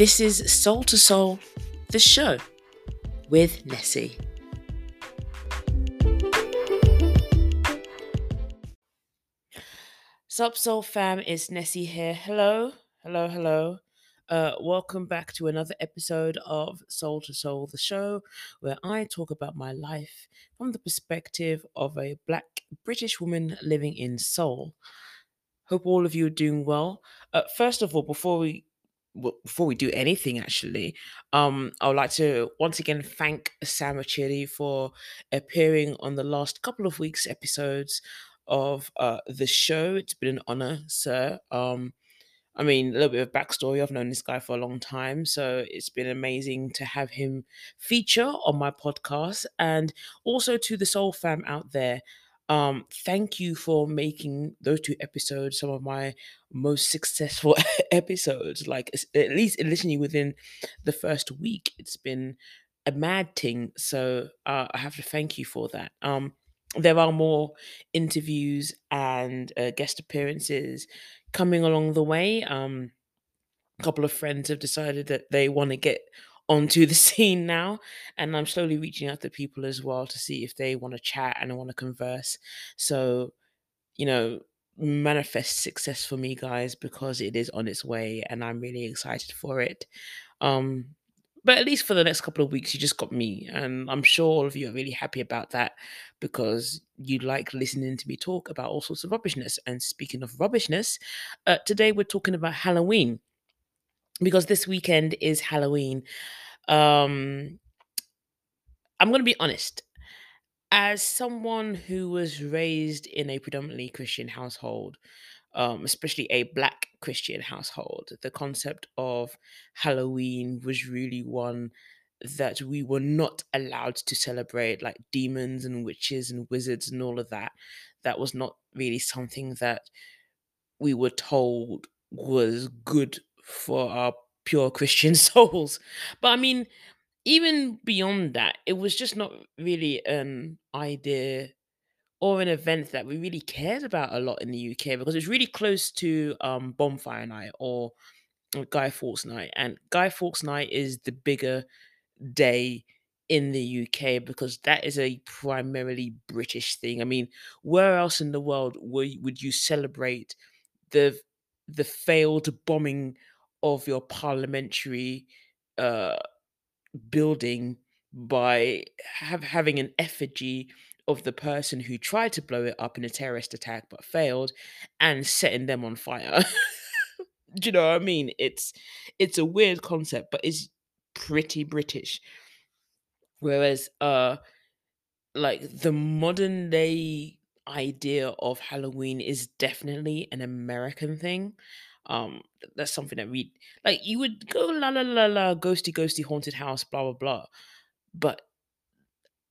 This is Soul to Soul, the show with Nessie. Sup, Soul fam, it's Nessie here. Hello, hello, hello. Uh, welcome back to another episode of Soul to Soul, the show, where I talk about my life from the perspective of a black British woman living in Seoul. Hope all of you are doing well. Uh, first of all, before we before we do anything, actually, um, I would like to once again thank Sam Achiri for appearing on the last couple of weeks' episodes of uh, the show. It's been an honor, sir. Um, I mean, a little bit of backstory. I've known this guy for a long time, so it's been amazing to have him feature on my podcast, and also to the Soul fam out there. Um, thank you for making those two episodes some of my most successful episodes. Like at least initially within the first week, it's been a mad thing. So uh, I have to thank you for that. Um, there are more interviews and uh, guest appearances coming along the way. Um, a couple of friends have decided that they want to get onto the scene now and i'm slowly reaching out to people as well to see if they want to chat and want to converse. So you know manifest success for me guys because it is on its way and i'm really excited for it. Um but at least for the next couple of weeks you just got me and i'm sure all of you are really happy about that because you like listening to me talk about all sorts of rubbishness. And speaking of rubbishness uh, today we're talking about halloween because this weekend is halloween um i'm going to be honest as someone who was raised in a predominantly christian household um, especially a black Christian household, the concept of Halloween was really one that we were not allowed to celebrate, like demons and witches and wizards and all of that. That was not really something that we were told was good for our pure Christian souls. But I mean, even beyond that, it was just not really an idea or an event that we really cared about a lot in the UK because it's really close to um, Bonfire Night or Guy Fawkes Night. And Guy Fawkes Night is the bigger day in the UK because that is a primarily British thing. I mean, where else in the world would you celebrate the the failed bombing of your parliamentary uh, building by have, having an effigy of the person who tried to blow it up in a terrorist attack but failed and setting them on fire. Do you know what I mean? It's it's a weird concept, but it's pretty British. Whereas uh like the modern day idea of Halloween is definitely an American thing. Um that's something that we like you would go la la la la ghosty ghosty haunted house blah blah blah. But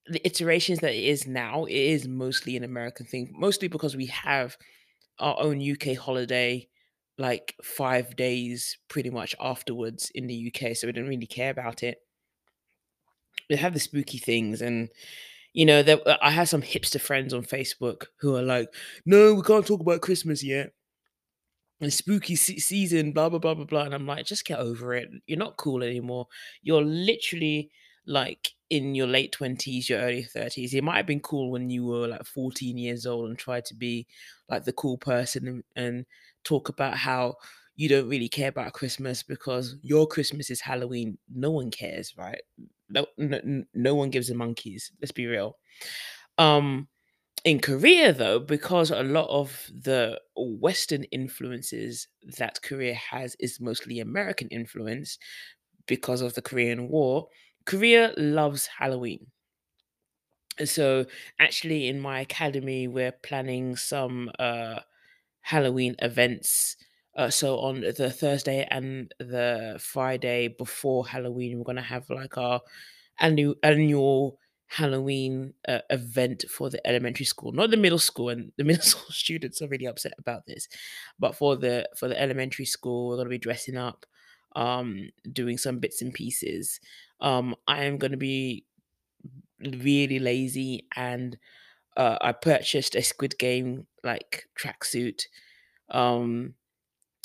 the iterations that it is now, it is mostly an American thing, mostly because we have our own UK holiday like five days pretty much afterwards in the UK, so we don't really care about it. We have the spooky things, and you know, uh, I have some hipster friends on Facebook who are like, "No, we can't talk about Christmas yet." And spooky se- season, blah blah blah blah blah, and I'm like, just get over it. You're not cool anymore. You're literally like in your late twenties, your early thirties. It might have been cool when you were like 14 years old and tried to be like the cool person and, and talk about how you don't really care about Christmas because your Christmas is Halloween. No one cares, right? No, no, no one gives a monkeys. Let's be real. Um, in Korea, though, because a lot of the Western influences that Korea has is mostly American influence because of the Korean War, Korea loves Halloween. So, actually, in my academy, we're planning some uh, Halloween events. Uh, so on the Thursday and the Friday before Halloween, we're gonna have like our annual annual Halloween uh, event for the elementary school, not the middle school. And the middle school students are really upset about this, but for the for the elementary school, we're gonna be dressing up, um, doing some bits and pieces. Um, I am gonna be really lazy and uh, I purchased a Squid Game like tracksuit. Um,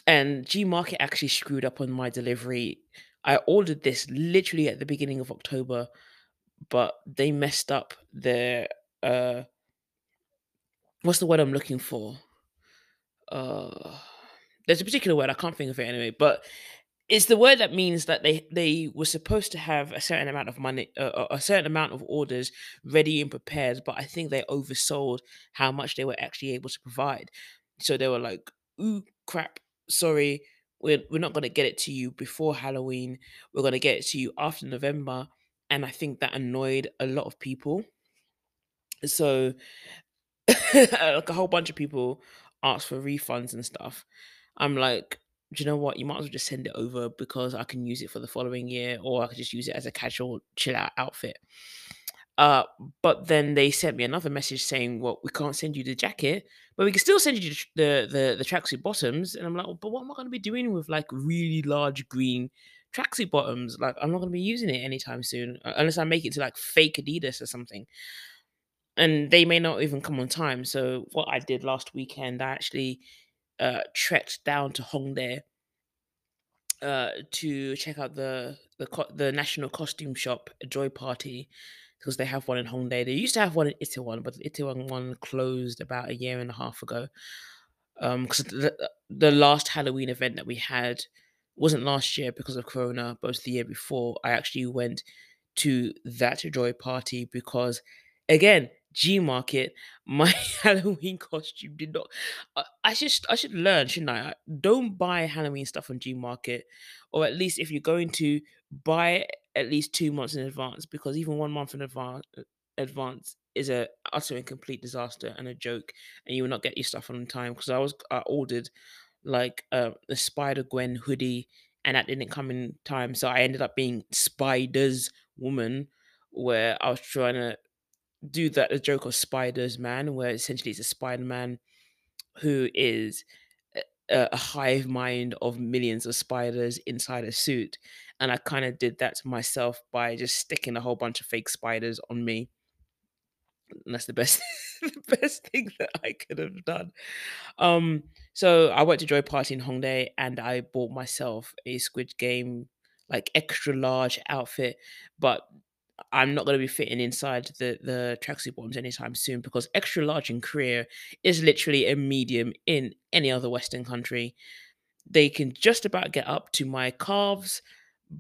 and G Market actually screwed up on my delivery I ordered this literally at the beginning of October, but they messed up their uh what's the word I'm looking for? Uh there's a particular word I can't think of it anyway, but it's the word that means that they they were supposed to have a certain amount of money, uh, a certain amount of orders ready and prepared, but I think they oversold how much they were actually able to provide. So they were like, "Ooh, crap! Sorry, we're we're not gonna get it to you before Halloween. We're gonna get it to you after November." And I think that annoyed a lot of people. So like a whole bunch of people asked for refunds and stuff. I'm like, do you know what? You might as well just send it over because I can use it for the following year, or I could just use it as a casual chill out outfit. Uh, but then they sent me another message saying, "Well, we can't send you the jacket, but we can still send you the the the, tracksuit bottoms." And I'm like, well, "But what am I going to be doing with like really large green tracksuit bottoms? Like, I'm not going to be using it anytime soon, unless I make it to like fake Adidas or something." And they may not even come on time. So what I did last weekend, I actually uh trekked down to Hongdae uh to check out the the co- the national costume shop Joy Party because they have one in Hongdae. They used to have one in Itaewon, but the Itaewon one closed about a year and a half ago. Um, because the the last Halloween event that we had wasn't last year because of Corona, but it was the year before. I actually went to that Joy Party because, again, G Market, my Halloween costume did not. I, I should I should learn, shouldn't I? Don't buy Halloween stuff on G Market, or at least if you're going to buy at least two months in advance, because even one month in advance advance is a utter and complete disaster and a joke, and you will not get your stuff on time. Because I was I ordered like uh, the Spider Gwen hoodie, and that didn't come in time, so I ended up being Spider's woman, where I was trying to do that a joke of Spiders Man, where essentially it's a Spider Man who is a, a hive mind of millions of spiders inside a suit. And I kind of did that to myself by just sticking a whole bunch of fake spiders on me. And that's the best the best thing that I could have done. Um, so I went to Joy Party in Hongdae and I bought myself a Squid Game like extra large outfit, but I'm not going to be fitting inside the the tracksuit bottoms anytime soon because extra large in Korea is literally a medium in any other Western country. They can just about get up to my calves,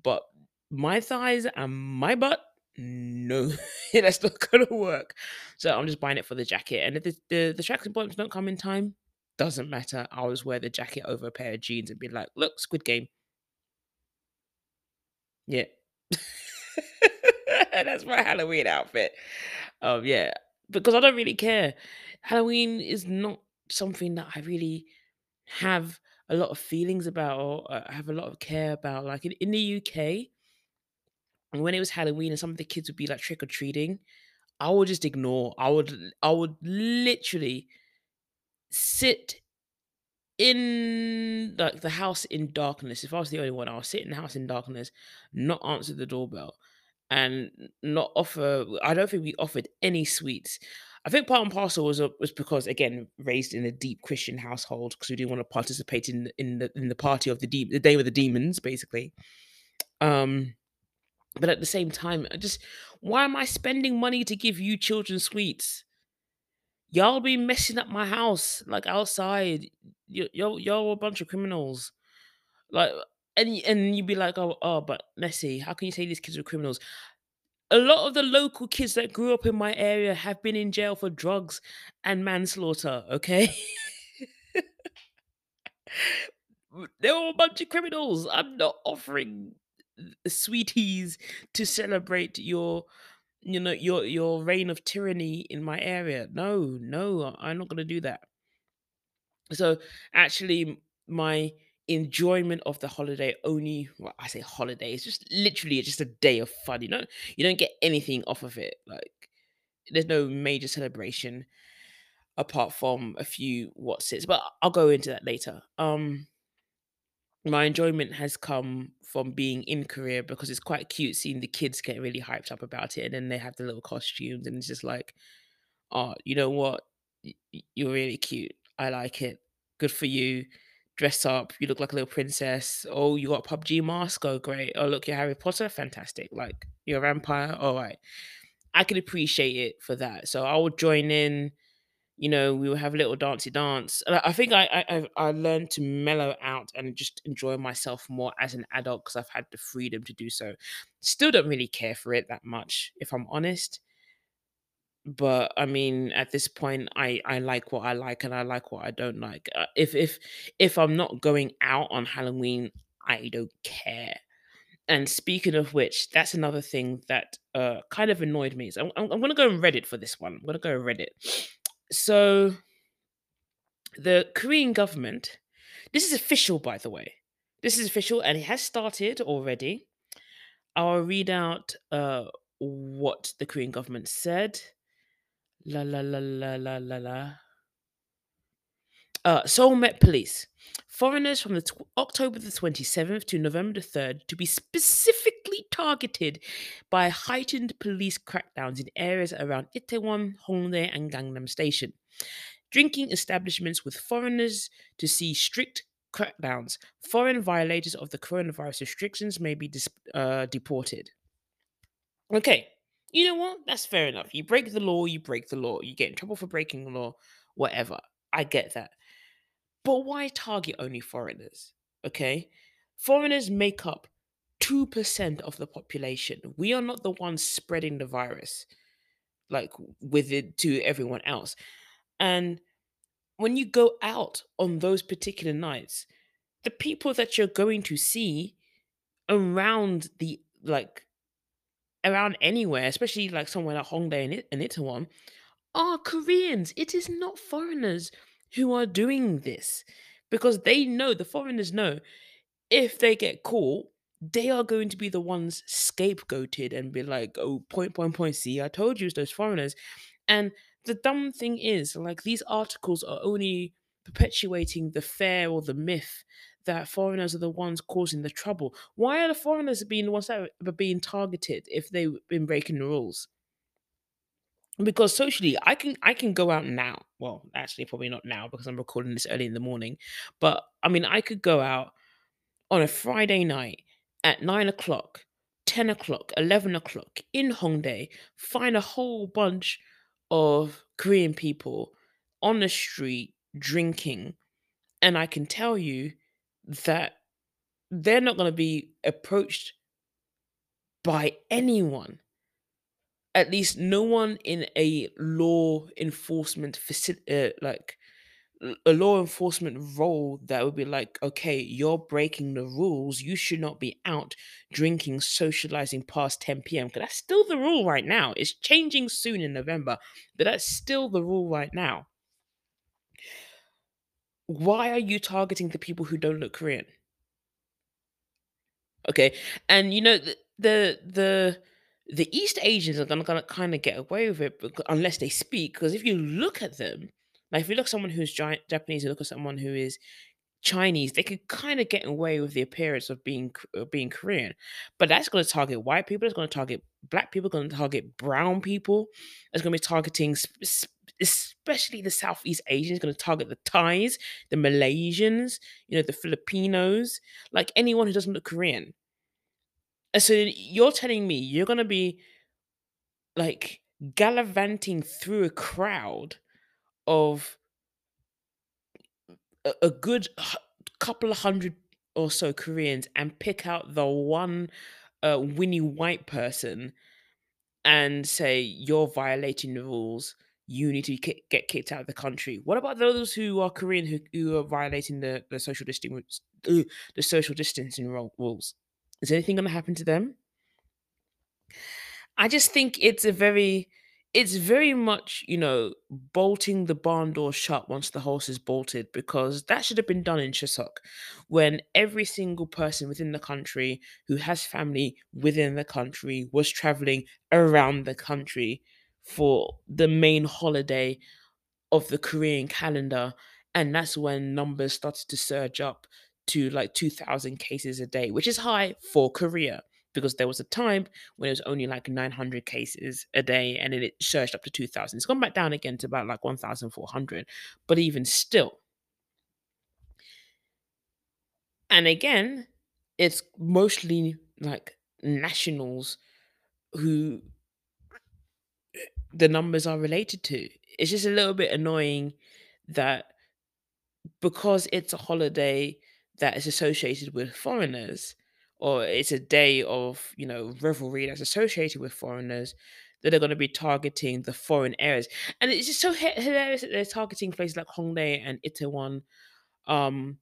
but my thighs and my butt, no, that's not gonna work. So I'm just buying it for the jacket. And if the the, the tracksuit bottoms don't come in time, doesn't matter. I'll just wear the jacket over a pair of jeans and be like, look, Squid Game. Yeah. That's my Halloween outfit. Um, yeah, because I don't really care. Halloween is not something that I really have a lot of feelings about or uh, have a lot of care about. Like in, in the UK, when it was Halloween and some of the kids would be like trick or treating, I would just ignore. I would I would literally sit in like the house in darkness. If I was the only one, I would sit in the house in darkness, not answer the doorbell, and not offer. I don't think we offered any sweets. I think part and parcel was uh, was because again raised in a deep Christian household because we didn't want to participate in in the in the party of the de- the day with the demons basically. Um, but at the same time, just why am I spending money to give you children sweets? Y'all be messing up my house like outside. You y'all y'all a bunch of criminals. Like and and you'd be like, oh oh, but Nessie, how can you say these kids are criminals? A lot of the local kids that grew up in my area have been in jail for drugs and manslaughter. Okay, they're all a bunch of criminals. I'm not offering sweeties to celebrate your you know your your reign of tyranny in my area. No no i'm not going to do that. So actually my enjoyment of the holiday only well i say holiday it's just literally just a day of fun you know? You don't get anything off of it like there's no major celebration apart from a few what's it but i'll go into that later. Um my enjoyment has come from being in Korea because it's quite cute seeing the kids get really hyped up about it and then they have the little costumes and it's just like oh, you know what? You're really cute. I like it. Good for you. dress up, you look like a little princess. Oh, you got a PUBG mask. Oh, great. Oh, look, you're Harry Potter. Fantastic. Like you're a vampire. All right. I can appreciate it for that. So I would join in. You know, we would have a little dancey dance. I think I I I learned to mellow out and just enjoy myself more as an adult because I've had the freedom to do so. Still don't really care for it that much, if I'm honest. But I mean, at this point, I I like what I like and I like what I don't like. Uh, if if if I'm not going out on Halloween, I don't care. And speaking of which, that's another thing that uh kind of annoyed me. So I'm, I'm, I'm gonna go on Reddit for this one. I'm gonna go on Reddit. So the Korean government, this is official, by the way. This is official, and it has started already. I'll read out uh what the Korean government said. La la la la la la la. Uh, Seoul Met Police. Foreigners from the tw- October the 27th to November the 3rd to be specifically targeted by heightened police crackdowns in areas around Itaewon, Hongdae, and Gangnam Station. Drinking establishments with foreigners to see strict crackdowns. Foreign violators of the coronavirus restrictions may be dis- uh, deported. Okay, you know what? That's fair enough. You break the law, you break the law. You get in trouble for breaking the law, whatever. I get that. But why target only foreigners? Okay. Foreigners make up 2% of the population. We are not the ones spreading the virus like with it to everyone else. And when you go out on those particular nights, the people that you're going to see around the like around anywhere, especially like somewhere like Hongdae and, it- Itaewon, are Koreans. It is not foreigners who are doing this because they know, the foreigners know, if they get caught, they are going to be the ones scapegoated and be like, oh, point, point, point, see, I told you it's those foreigners. And the dumb thing is, like, these articles are only perpetuating the fear or the myth that foreigners are the ones causing the trouble. Why are the foreigners being the ones that are being targeted if they've been breaking the rules? Because socially i can i can go out now. Well actually probably not now because i'm recording this early in the morning. But i mean i could go out on a friday night at 9 o'clock 10 o'clock 11 o'clock in hongdae find a whole bunch of korean people on the street drinking. And i can tell you that they're not going to be approached by anyone at least no one in a law enforcement facility, uh, like a law enforcement role that would be like, okay, you're breaking the rules. You should not be out drinking, socializing past 10 p.m. Because that's still the rule right now. It's changing soon in November, but that's still the rule right now. Why are you targeting the people who don't look Korean? Okay, and you know the the the, the East Asians are gonna, gonna kind of get away with it becau- unless they speak. Because if you look at them, like if you look at someone who's gi- Japanese, you look at someone who is Chinese, they could kind of get away with the appearance of being uh, being Korean. But that's going to target white people. It's going to target black people. Going to target brown people. It's going to be targeting sp- sp- especially the Southeast Asians. Going to target the Thais, the Malaysians, you know, the Filipinos, like anyone who doesn't look Korean. And so you're telling me you're going to be like gallivanting through a crowd of a, a good couple of hundred or so Koreans and pick out the one uh, Winnie white person and say you're violating the rules. You need to get kicked out of the country. What about those who are Korean who, who are violating the, the social distancing uh, the social distancing rules? Is anything going to happen to them? I just think it's a very it's very much, you know, bolting the barn door shut once the horse is bolted because that should have been done in Chuseok when every single person within the country who has family within the country was traveling around the country for the main holiday of the Korean calendar. And that's when numbers started to surge up to like 2,000 cases a day, which is high for Korea because there was a time when it was only like 900 cases a day and then it surged up to 2,000. It's gone back down again to about like 1,400. But even still, And again, it's mostly like nationals who the numbers are related to. It's just a little bit annoying that because it's a holiday that is associated with foreigners, or it's a day of, you know, revelry that's associated with foreigners, that they're going to be targeting the foreign areas. And it's just so hi- hilarious that they're targeting places like Hongdae and Itaewon. Um,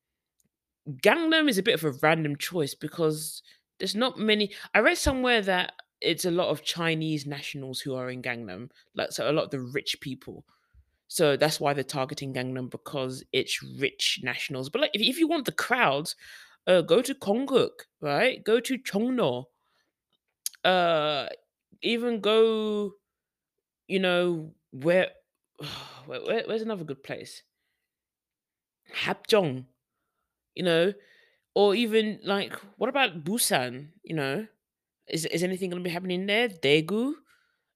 Gangnam is a bit of a random choice because there's not many. I read somewhere that it's a lot of Chinese nationals who are in Gangnam, like so a lot of the rich people. So that's why they're targeting Gangnam because it's rich nationals. But like, if, if you want the crowds, uh, go to Konkuk, right? Go to Chongno. Uh, even go, you know, where, where, where where's another good place? Hapjeong, you know, or even like, what about Busan? You know, is is anything gonna be happening there? Daegu,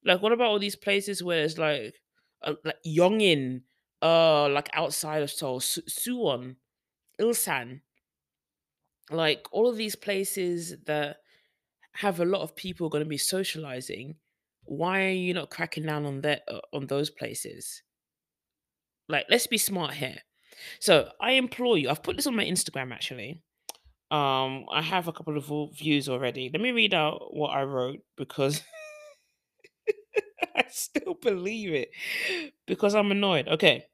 like, what about all these places where it's like, uh, like Yongin, uh, like outside of Seoul, Su- Suwon, Ilsan, like all of these places that have a lot of people going to be socializing. Why are you not cracking down on that uh, on those places? Like, let's be smart here. So I implore you. I've put this on my Instagram actually. Um, I have a couple of views already. Let me read out what I wrote because I still believe it because I'm annoyed. Okay.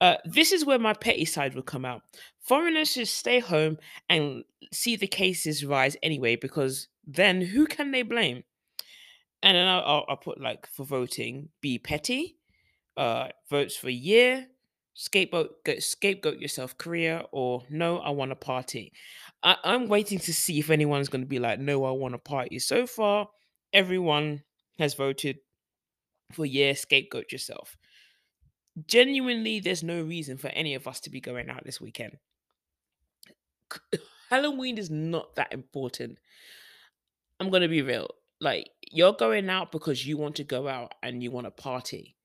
Uh, this is where my petty side will come out. Foreigners should stay home and see the cases rise anyway, because then who can they blame? And then I'll, I'll, put like for voting, be petty, uh, votes for year, scapegoat, go, scapegoat yourself, Korea, or no, I want a party. I, I'm waiting to see if anyone's going to be like, no, I want a party. So far, everyone has voted for year, scapegoat yourself. Genuinely there's no reason for any of us to be going out this weekend. Halloween is not that important. I'm gonna be real. Like you're going out because you want to go out and you want to party.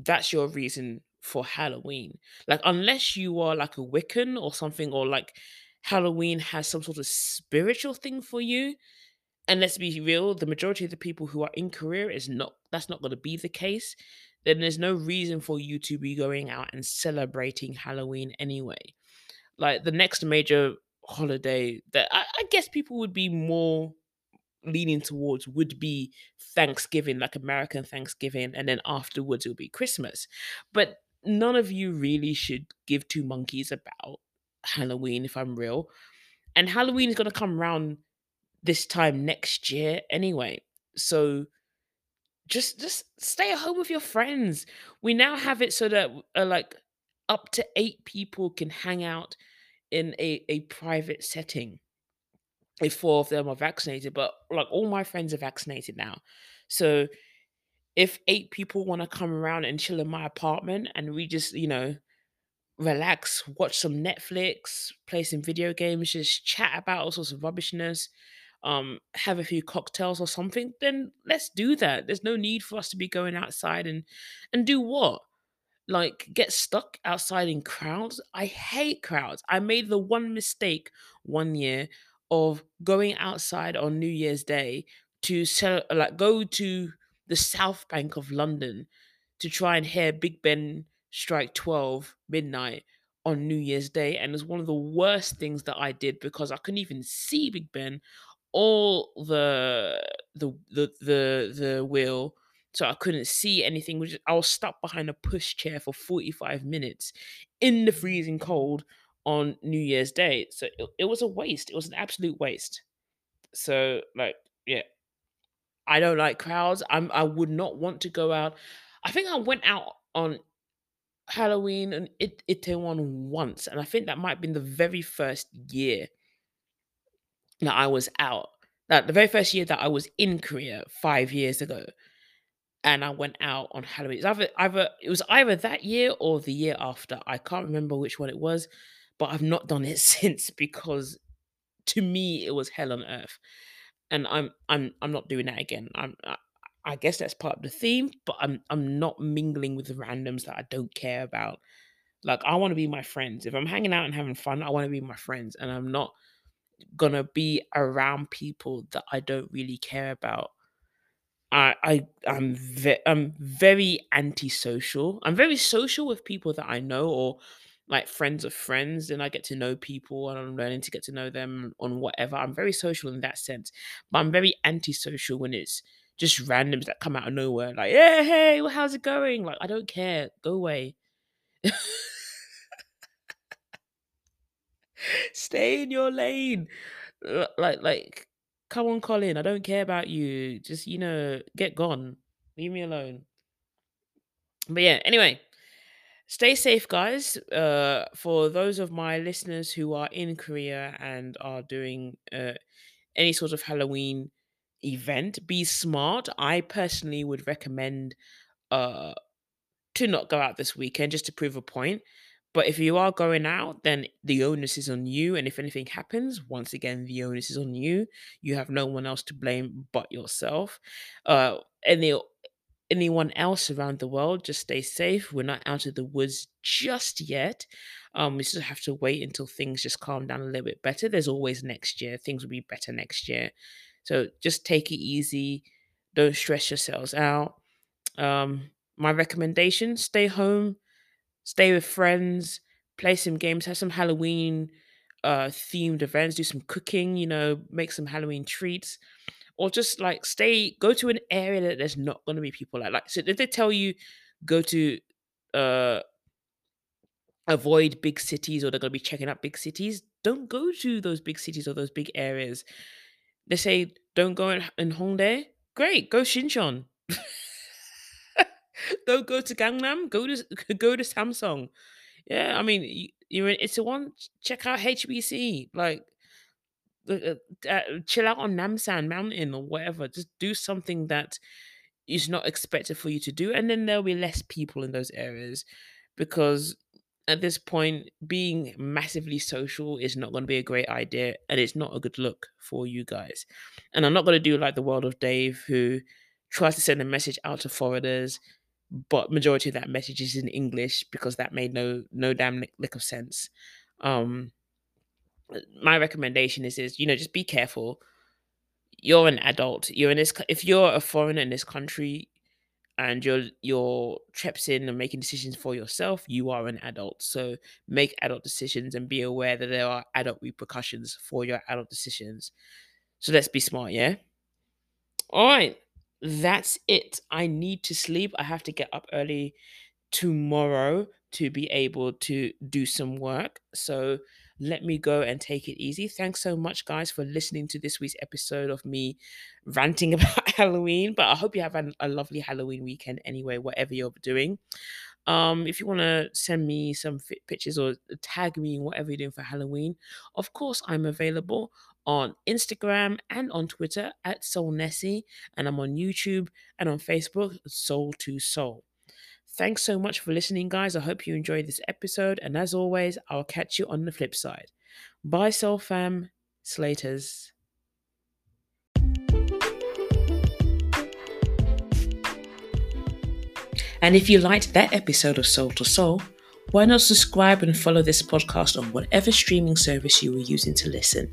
That's your reason for halloween. Like unless you are like a wiccan or something or like halloween has some sort of spiritual thing for you and let's be real, the majority of the people who are in Korea is not that's not going to be the case. Then there's no reason for you to be going out and celebrating Halloween anyway. Like the next major holiday that I, I guess people would be more leaning towards would be Thanksgiving, like American Thanksgiving, and then afterwards it'll be Christmas. But none of you really should give two monkeys about Halloween, if I'm real. And Halloween is gonna come around this time next year anyway. So just just stay at home with your friends. We now have it so that uh, like up to 8 people can hang out in a a private setting if four of them are vaccinated, but like all my friends are vaccinated now. So if 8 people want to come around and chill in my apartment and we just, you know, relax, watch some Netflix, play some video games, just chat about all sorts of rubbishness, um, have a few cocktails or something, then let's do that. There's no need for us to be going outside and and do what? Like get stuck outside in crowds. I hate crowds. I made the one mistake one year of going outside on New Year's Day to sell like go to the South Bank of London to try and hear Big Ben strike 12 midnight on New Year's Day. And it was one of the worst things that I did because I couldn't even see Big Ben all the the the the the wheel so I couldn't see anything. Which I was stuck behind a pushchair for 45 minutes in the freezing cold on New Year's Day. So it, it was a waste. It was an absolute waste. So like yeah, I don't like crowds. I'm I would not want to go out. I think I went out on Halloween and it Itaewon once, and I think that might have been the very first year that I was out. That the very first year that I was in Korea five years ago, and I went out on Halloween. It's either either it was either that year or the year after. I can't remember which one it was, but I've not done it since because to me it was hell on earth, and I'm I'm I'm not doing that again. I'm I, I guess that's part of the theme, but I'm I'm not mingling with the randoms that I don't care about. Like I want to be my friends. If I'm hanging out and having fun, I want to be my friends, and I'm not gonna be around people that I don't really care about. I I I'm ve- I'm very antisocial. I'm very social with people that I know or like friends of friends, and I get to know people and I'm learning to get to know them on whatever. I'm very social in that sense, but I'm very antisocial when it's just randoms that come out of nowhere, like, yeah, hey, well, how's it going? Like, I don't care. Go away. Stay in your lane. Like, like, come on, Colin. I don't care about you. Just, you know, get gone. Leave me alone. But yeah, anyway, stay safe, guys. Uh, for those of my listeners who are in Korea and are doing uh, any sort of Halloween event, be smart. I personally would recommend uh to not go out this weekend just to prove a point. But if you are going out, then the onus is on you. And if anything happens, once again, the onus is on you. You have no one else to blame but yourself. Uh, any anyone else around the world, just stay safe. We're not out of the woods just yet. Um, we still have to wait until things just calm down a little bit better. There's always next year. Things will be better next year. So just take it easy. Don't stress yourselves out. Um, my recommendation: stay home, stay with friends, play some games, have some Halloween uh themed events, do some cooking, you know, make some Halloween treats, or just like stay go to an area that there's not gonna be people at. Like so if they tell you go to uh avoid big cities or they're gonna be checking out big cities, don't go to those big cities or those big areas. They say don't go in, in Hongdae. Great, go Shincheon. don't go to Gangnam. Go to go to Samsung. Yeah, I mean, you, you're in, it's a one. Check out HBC. Like, uh, uh, chill out on Namsan Mountain or whatever. Just do something that is not expected for you to do, and then there'll be less people in those areas because at this point, being massively social is not going to be a great idea, and it's not a good look for you guys. And I'm not going to do like the world of Dave, who tries to send a message out to foreigners but majority of that message is in English because that made no no damn lick, of sense. Um, my recommendation is is you know just be careful. You're an adult. You're in this. If you're a foreigner in this country and you're you're trips in and making decisions for yourself, you are an adult. So make adult decisions and be aware that there are adult repercussions for your adult decisions. So let's be smart, yeah. All right, that's it. I need to sleep. I have to get up early tomorrow to be able to do some work. So let me go and take it easy. Thanks so much, guys, for listening to this week's episode of me ranting about Halloween. But I hope you have a, a lovely Halloween weekend anyway, whatever you're doing. Um, if you want to send me some pictures or tag me in whatever you're doing for Halloween, of course, I'm available on Instagram and on Twitter at Soul Nessie, and I'm on YouTube and on Facebook, Soul to Soul. Thanks so much for listening, guys. I hope you enjoyed this episode, and as always, I'll catch you on the flip side. Bye, Soul Fam. Slaters. And if you liked that episode of Soul to Soul, why not subscribe and follow this podcast on whatever streaming service you were using to listen?